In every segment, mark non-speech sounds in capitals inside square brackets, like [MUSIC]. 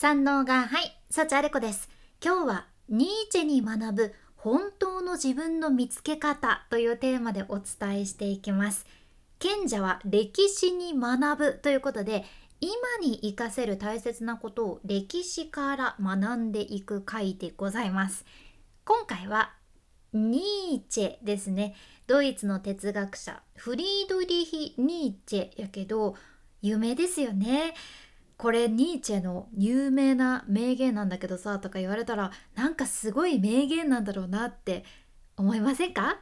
三能がはい。幸あれ子です。今日はニーチェに学ぶ本当の自分の見つけ方というテーマでお伝えしていきます。賢者は歴史に学ぶということで今に活かせる大切なことを歴史から学んでいく回でございます。今回はニーチェですね。ドイツの哲学者フリードリヒ・ニーチェやけど有名ですよね。これニーチェの有名な名言なんだけどさとか言われたらなんかすごい名言なんだろうなって思いませんか？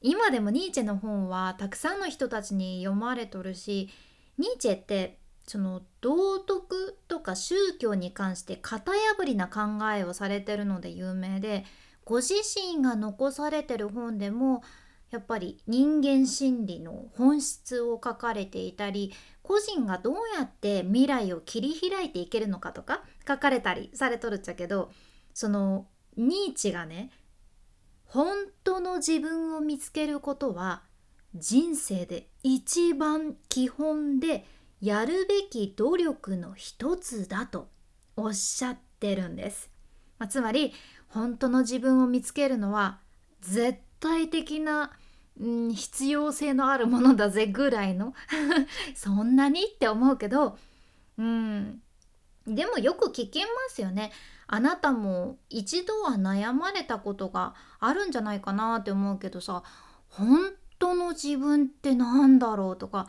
今でもニーチェの本はたくさんの人たちに読まれとるしニーチェってその道徳とか宗教に関して型破りな考えをされてるので有名でご自身が残されてる本でもやっぱり人間心理の本質を書かれていたり個人がどうやって未来を切り開いていけるのかとか書かれたりされとるっちゃけどそのニーチがね本当の自分を見つけることは人生で一番基本でやるべき努力の一つだとおっしゃってるんです。まあ、つまり本当の自分を見つけるのは絶対的なん、必要性のあるものだぜぐらいの。[LAUGHS] そんなにって思うけどうん。でもよく聞きますよね。あなたも一度は悩まれたことがあるんじゃないかなって思うけどさ本当の自分って何だろうとか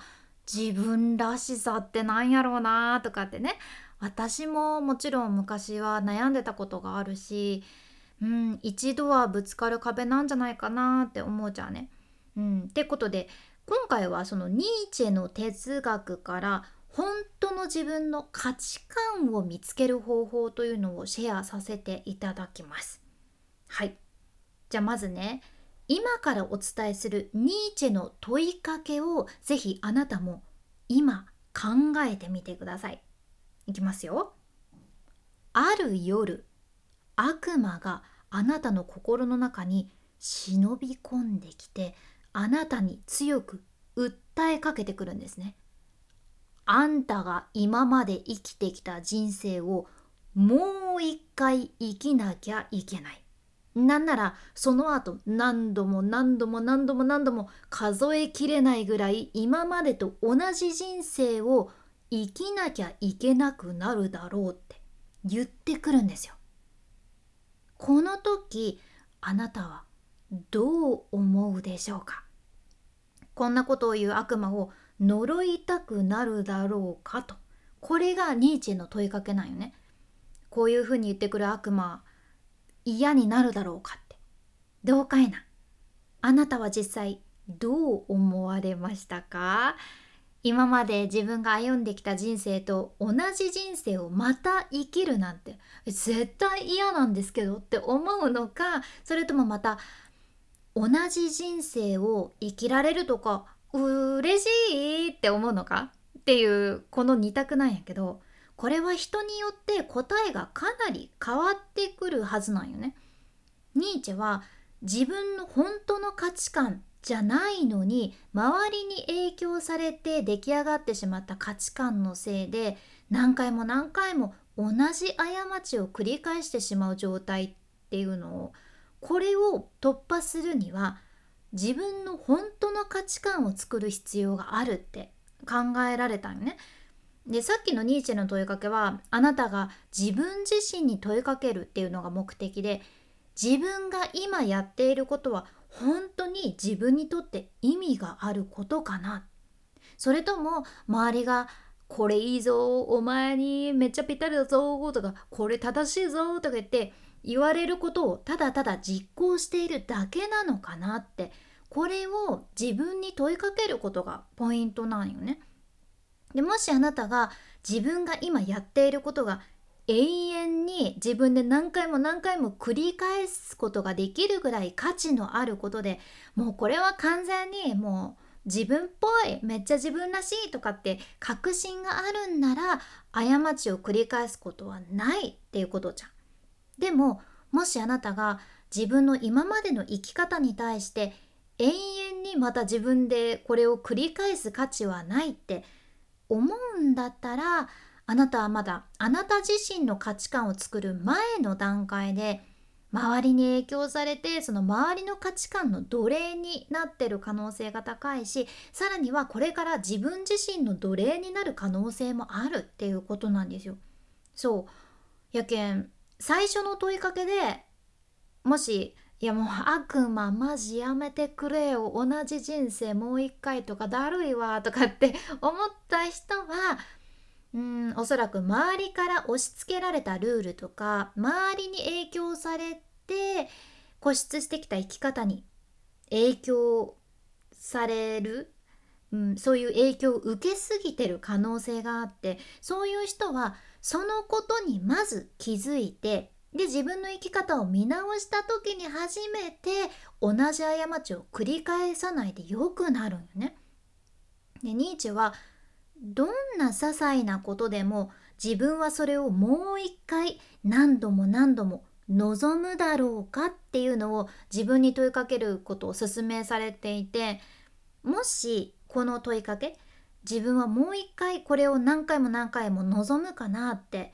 自分らしさって何やろうなとかってね。私ももちろん昔は悩んでたことがあるし、うん、一度はぶつかる壁なんじゃないかなって思うじゃんね。うん、ってことで今回はそのニーチェの哲学から本当の自分の価値観を見つける方法というのをシェアさせていただきます。はいじゃあまずね今からお伝えするニーチェの問いかけをぜひあなたも今考えてみてください。いきますよ。ある夜悪魔があなたの心の中に忍び込んできてあなたに強く訴えかけてくるんですね。あんたが今まで生きてきた人生をもう一回生きなきゃいけない。なんならその後何度も何度も何度も何度も数えきれないぐらい今までと同じ人生を生きなきゃいけなくなるだろうって言ってくるんですよ。この時あなたはどう思うでしょうか？こんなことを言う悪魔を呪いたくなるだろうかと。これがニーチェの問いかけなんよね。こういうふうに言ってくる悪魔嫌になるだろうかって。どうかいな。あなたは実際どう思われましたか？今まで自分が歩んできた人生と同じ人生をまた生きるなんて絶対嫌なんですけどって思うのかそれともまた同じ人生を生きられるとか嬉しいって思うのか？っていうこの2択なんやけどこれは人によって答えがかなり変わってくるはずなんよね。ニーチェは自分の本当の価値観じゃないのに周りに影響されて出来上がってしまった価値観のせいで何回も何回も同じ過ちを繰り返してしまう状態っていうのをこれを突破するには自分の本当の価値観を作る必要があるって考えられたんね。でさっきのニーチェの問いかけはあなたが自分自身に問いかけるっていうのが目的で自分が今やっていることは本当に自分にとって意味があることかなそれとも周りがこれいいぞお前にめっちゃぴったりだぞとかこれ正しいぞとか言って言われることをただただ実行しているだけなのかなってこれを自分に問いかけることがポイントなんよね。でもしあなたが自分が今やっていることが永遠に自分で何回も何回も繰り返すことができるぐらい価値のあることでもうこれは完全にもう自分っぽいめっちゃ自分らしいとかって確信があるんなら過ちを繰り返すことはないっていうことじゃん。でももしあなたが自分の今までの生き方に対して永遠にまた自分でこれを繰り返す価値はないって思うんだったらあなたはまだあなた自身の価値観を作る前の段階で周りに影響されてその周りの価値観の奴隷になってる可能性が高いしさらにはこれから自分自身の奴隷になる可能性もあるっていうことなんですよ。そうやけん最初の問いかけでもしいやもう悪魔マジやめてくれよ。同じ人生もう一回とかだるいわとかって [LAUGHS] 思った人はうんおそらく周りから押し付けられたルールとか周りに影響されて固執してきた生き方に影響される、うん、そういう影響を受けすぎてる可能性があってそういう人はそのことにまず気づいてで自分の生き方を見直した時に初めて同じ過ちを繰り返さないでよくなるんよね。でニーチェはどんな些細なことでも自分はそれをもう一回何度も何度も望むだろうかっていうのを自分に問いかけることを勧めされていてもしこの問いかけ自分はもう一回これを何回も何回も望むかなって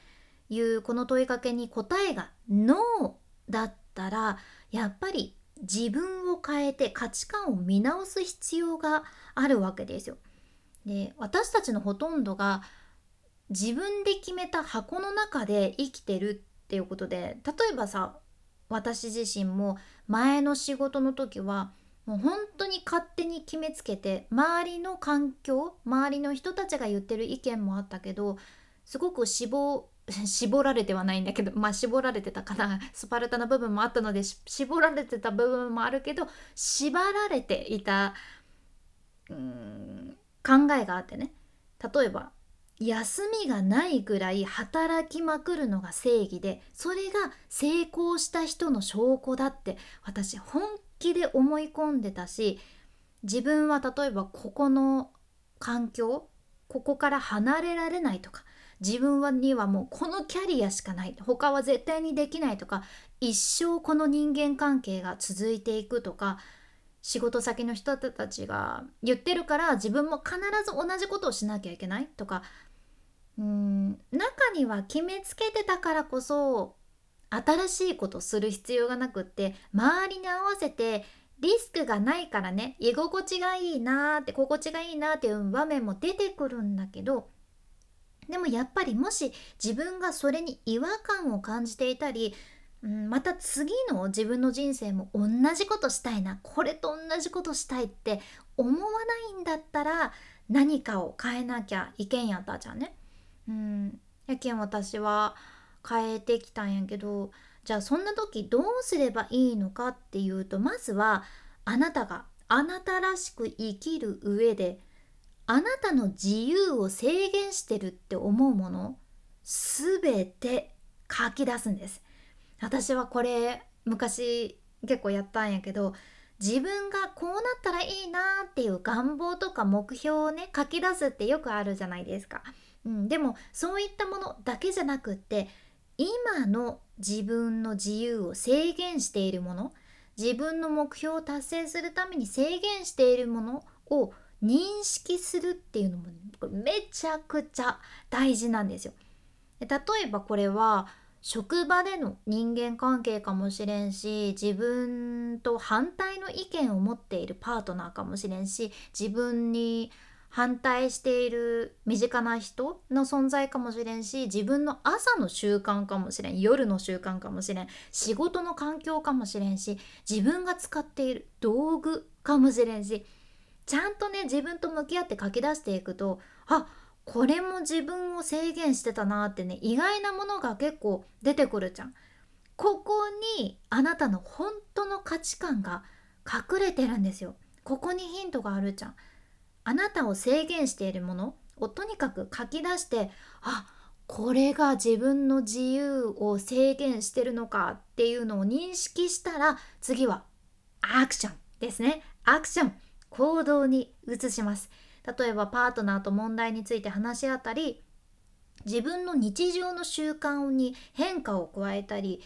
いうこの問いかけに答えがノーだったらやっぱり自分を変えて価値観を見直す必要があるわけですよ。で私たちのほとんどが自分で決めた箱の中で生きてるっていうことで例えばさ私自身も前の仕事の時はもう本当に勝手に決めつけて周りの環境周りの人たちが言ってる意見もあったけどすごく絞 [LAUGHS] 絞られてはないんだけどまあ絞られてたかな。スパルタな部分もあったので絞られてた部分もあるけど縛られていたうん考えがあってね。例えば休みがないぐらい働きまくるのが正義でそれが成功した人の証拠だって私本気で思い込んでたし自分は例えばここの環境ここから離れられないとか自分にはもうこのキャリアしかない他は絶対にできないとか一生この人間関係が続いていくとか仕事先の人たちが言ってるから自分も必ず同じことをしなきゃいけないとかうん中には決めつけてたからこそ新しいことする必要がなくって周りに合わせてリスクがないからね居心地がいいなーって心地がいいなっていう場面も出てくるんだけどでもやっぱりもし自分がそれに違和感を感じていたり、うん、また次の自分の人生も同じことしたいなこれと同じことしたいって思わないんだったら何かを変えなきゃいけんやったじゃんね。うん、やけん私は変えてきたんやけどじゃあそんな時どうすればいいのかっていうとまずはあなたがあなたらしく生きる上であなたの自由を制限してるって思うものすべて書き出すんです。私はこれ昔結構やったんやけど自分がこうなったらいいなっていう願望とか目標をね書き出すってよくあるじゃないですか、うん、でもそういったものだけじゃなくって今の自分の自由を制限しているもの自分の目標を達成するために制限しているものを認識するっていうのもめちゃくちゃ大事なんですよ。例えばこれは職場での人間関係かもしれんし自分と反対の意見を持っているパートナーかもしれんし自分に反対している身近な人の存在かもしれんし自分の朝の習慣かもしれん夜の習慣かもしれん仕事の環境かもしれんし自分が使っている道具かもしれんしちゃんとね自分と向き合って書き出していくとあこれも自分を制限してたなってね意外なものが結構出てくるじゃん。ここにあなたの本当の価値観が隠れてるんですよ。ここにヒントがあるじゃん。あなたを制限しているものをとにかく書き出してあこれが自分の自由を制限してるのかっていうのを認識したら次はアクションですね。アクション。行動に移します。例えばパートナーと問題について話し合ったり自分の日常の習慣に変化を加えたり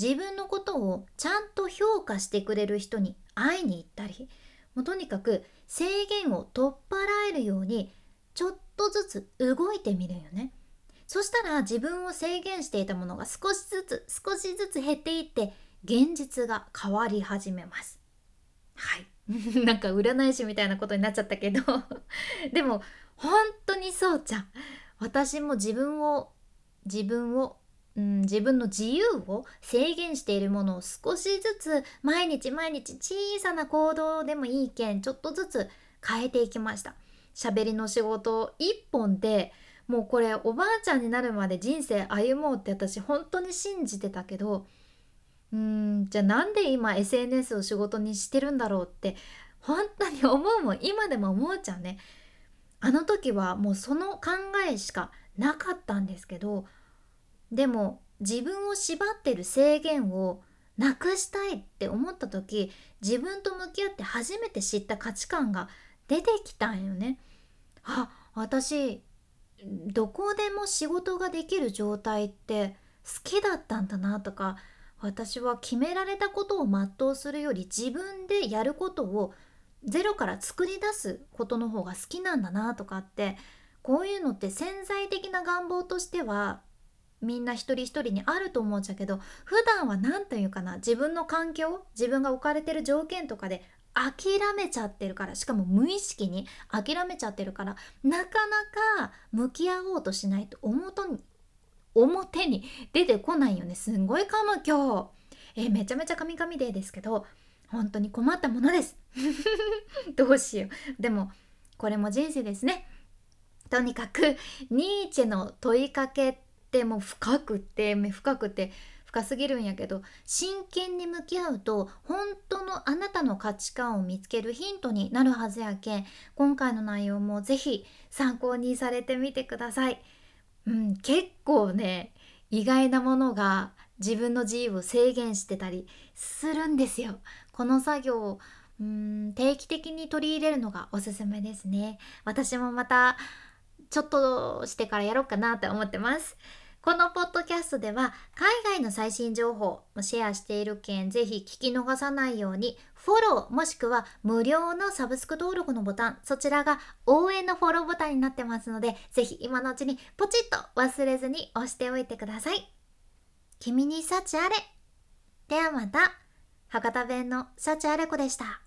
自分のことをちゃんと評価してくれる人に会いに行ったりもうとにかく制限を取っ払えるようにちょっとずつ動いてみるよね。そしたら自分を制限していたものが少しずつ少しずつ減っていって現実が変わり始めます。はい。[LAUGHS] なんか占い師みたいなことになっちゃったけど。[LAUGHS] でも本当にそうちゃん。私も自分を自分をうん、自分の自由を制限しているものを少しずつ毎日毎日小さな行動でもいいけんちょっとずつ変えていきました。喋りの仕事一本でもうこれおばあちゃんになるまで人生歩もうって私本当に信じてたけどうんじゃあなんで今 SNS を仕事にしてるんだろうって本当に思うもん今でも思うちゃうね。あの時はもうその考えしかなかったんですけどでも自分を縛ってる制限をなくしたいって思った時自分と向き合って初めて知った価値観が出てきたんよね。あ私どこでも仕事ができる状態って好きだったんだなとか私は決められたことを全うするより自分でやることをゼロから作り出すことの方が好きなんだなとかってこういうのって潜在的な願望としてはみんな一人一人にあると思うんじゃけど普段は何というかな自分の環境自分が置かれてる条件とかで諦めちゃってるからしかも無意識に諦めちゃってるからなかなか向き合おうとしないと表に表に出てこないよね。すんごい噛む今日。えめちゃめちゃカミカミデーですけど本当に困ったものです。[LAUGHS] どうしよう。でもこれも人生ですね。とにかくニーチェの問いかけってもう深くて深くて深すぎるんやけど真剣に向き合うと本当のあなたの価値観を見つけるヒントになるはずやけん今回の内容も是非参考にされてみてください。うん、結構ね意外なものが自分の自由を制限してたりするんですよ。この作業うん定期的に取り入れるのがおすすめですね。私もまたちょっとしてからやろうかなって思ってます。このポッドキャストでは海外の最新情報もシェアしている件ぜひ聞き逃さないようにフォローもしくは無料のサブスク登録のボタンそちらが応援のフォローボタンになってますのでぜひ今のうちにポチッと忘れずに押しておいてください。君に幸あれではまた博多弁の幸あれ子でした。